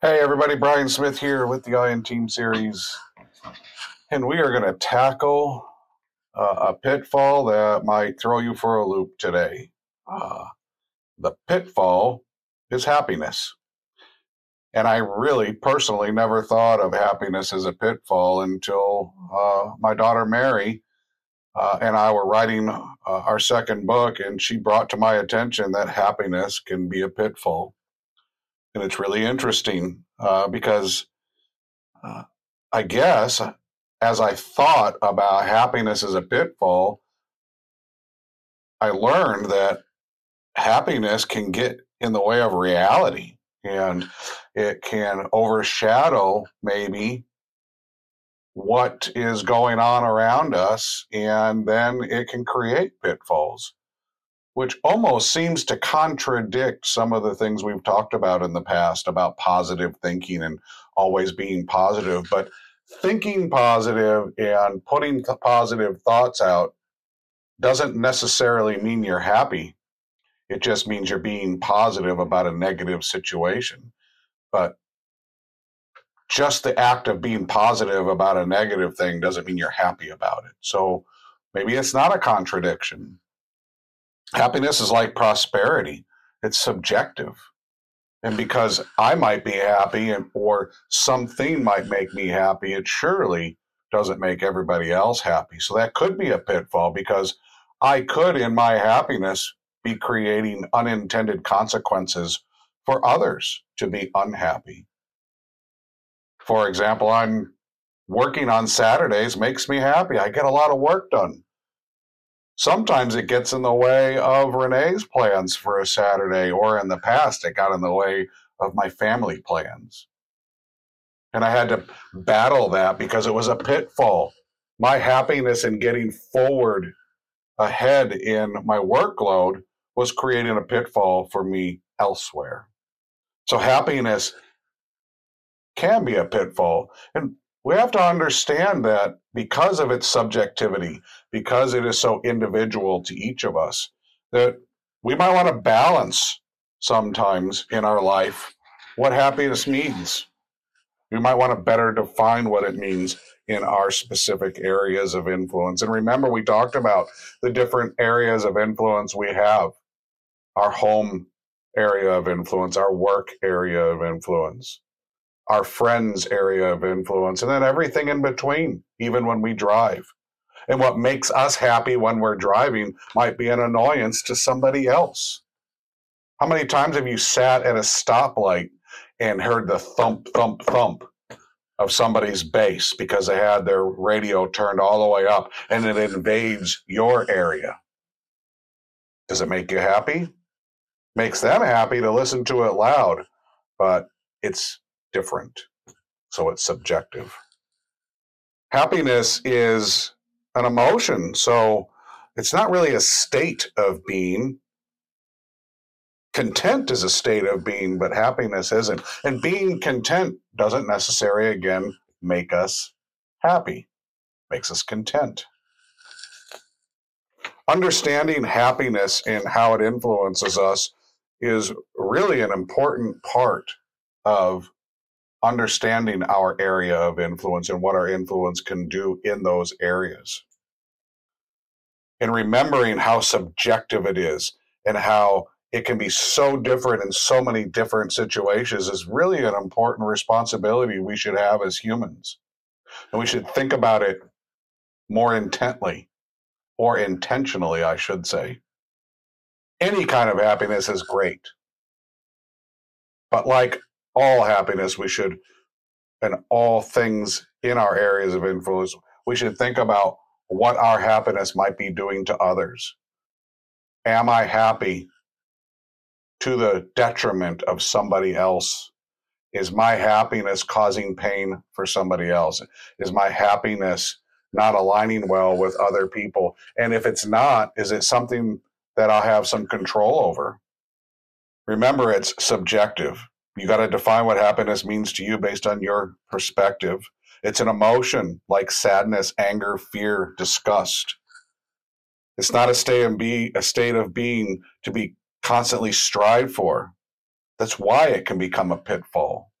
Hey, everybody, Brian Smith here with the Iron Team series. And we are going to tackle uh, a pitfall that might throw you for a loop today. Uh, the pitfall is happiness. And I really personally never thought of happiness as a pitfall until uh, my daughter Mary uh, and I were writing uh, our second book, and she brought to my attention that happiness can be a pitfall. And it's really interesting uh, because uh, I guess as I thought about happiness as a pitfall, I learned that happiness can get in the way of reality and it can overshadow maybe what is going on around us and then it can create pitfalls which almost seems to contradict some of the things we've talked about in the past about positive thinking and always being positive but thinking positive and putting positive thoughts out doesn't necessarily mean you're happy it just means you're being positive about a negative situation but just the act of being positive about a negative thing doesn't mean you're happy about it. So maybe it's not a contradiction. Happiness is like prosperity, it's subjective. And because I might be happy and, or something might make me happy, it surely doesn't make everybody else happy. So that could be a pitfall because I could, in my happiness, be creating unintended consequences for others to be unhappy. For example, I'm working on Saturdays makes me happy. I get a lot of work done. Sometimes it gets in the way of Renee's plans for a Saturday, or in the past, it got in the way of my family plans. And I had to battle that because it was a pitfall. My happiness in getting forward ahead in my workload was creating a pitfall for me elsewhere. So, happiness can be a pitfall. And we have to understand that because of its subjectivity, because it is so individual to each of us, that we might want to balance sometimes in our life what happiness means. We might want to better define what it means in our specific areas of influence. And remember, we talked about the different areas of influence we have our home area of influence, our work area of influence, our friends' area of influence, and then everything in between, even when we drive. And what makes us happy when we're driving might be an annoyance to somebody else. How many times have you sat at a stoplight and heard the thump, thump, thump of somebody's bass because they had their radio turned all the way up and it invades your area? Does it make you happy? Makes them happy to listen to it loud, but it's different. So it's subjective. Happiness is an emotion. So it's not really a state of being. Content is a state of being, but happiness isn't. And being content doesn't necessarily, again, make us happy, makes us content. Understanding happiness and how it influences us is really an important part of understanding our area of influence and what our influence can do in those areas. And remembering how subjective it is and how it can be so different in so many different situations is really an important responsibility we should have as humans. And we should think about it more intently or intentionally, I should say. Any kind of happiness is great. But like all happiness, we should, and all things in our areas of influence, we should think about what our happiness might be doing to others. Am I happy to the detriment of somebody else? Is my happiness causing pain for somebody else? Is my happiness not aligning well with other people? And if it's not, is it something that I'll have some control over? Remember, it's subjective. You got to define what happiness means to you based on your perspective. It's an emotion like sadness, anger, fear, disgust. It's not a state of be a state of being to be constantly strive for. That's why it can become a pitfall.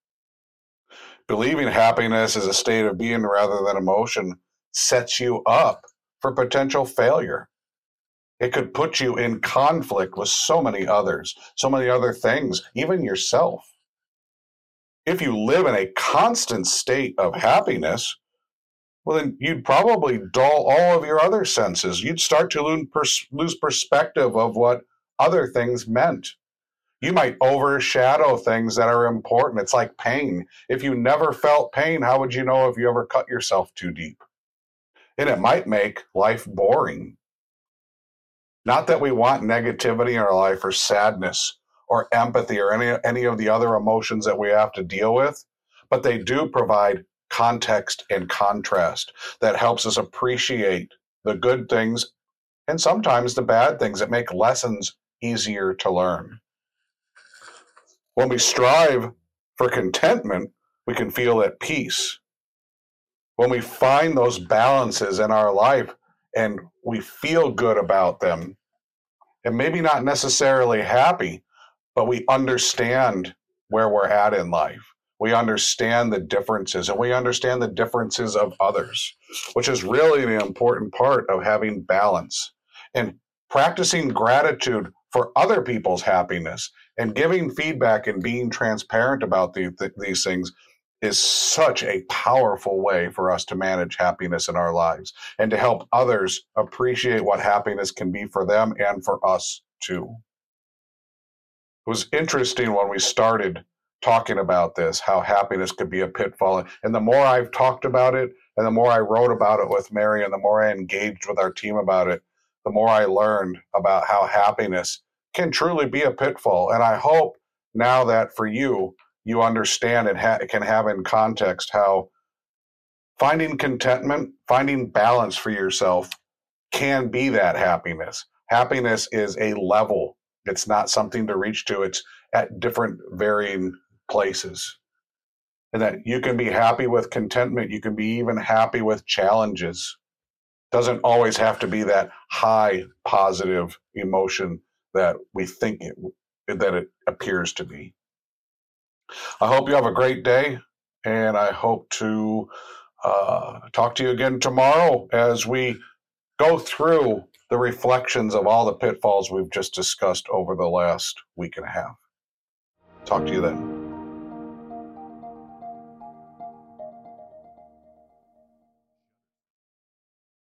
Believing happiness is a state of being rather than emotion sets you up for potential failure. It could put you in conflict with so many others, so many other things, even yourself. If you live in a constant state of happiness, well, then you'd probably dull all of your other senses. You'd start to lose perspective of what other things meant. You might overshadow things that are important. It's like pain. If you never felt pain, how would you know if you ever cut yourself too deep? And it might make life boring. Not that we want negativity in our life or sadness or empathy or any, any of the other emotions that we have to deal with, but they do provide context and contrast that helps us appreciate the good things and sometimes the bad things that make lessons easier to learn. When we strive for contentment, we can feel at peace. When we find those balances in our life and we feel good about them, and maybe not necessarily happy, but we understand where we're at in life. We understand the differences and we understand the differences of others, which is really the important part of having balance and practicing gratitude for other people's happiness and giving feedback and being transparent about the, the, these things is such a powerful way for us to manage happiness in our lives and to help others appreciate what happiness can be for them and for us too. It was interesting when we started talking about this, how happiness could be a pitfall. And the more I've talked about it, and the more I wrote about it with Mary, and the more I engaged with our team about it, the more I learned about how happiness can truly be a pitfall. And I hope now that for you, you understand and ha- can have in context how finding contentment, finding balance for yourself can be that happiness. Happiness is a level, it's not something to reach to, it's at different varying places. And that you can be happy with contentment, you can be even happy with challenges. Doesn't always have to be that high positive emotion that we think it, that it appears to be. I hope you have a great day, and I hope to uh, talk to you again tomorrow as we go through the reflections of all the pitfalls we've just discussed over the last week and a half. Talk to you then.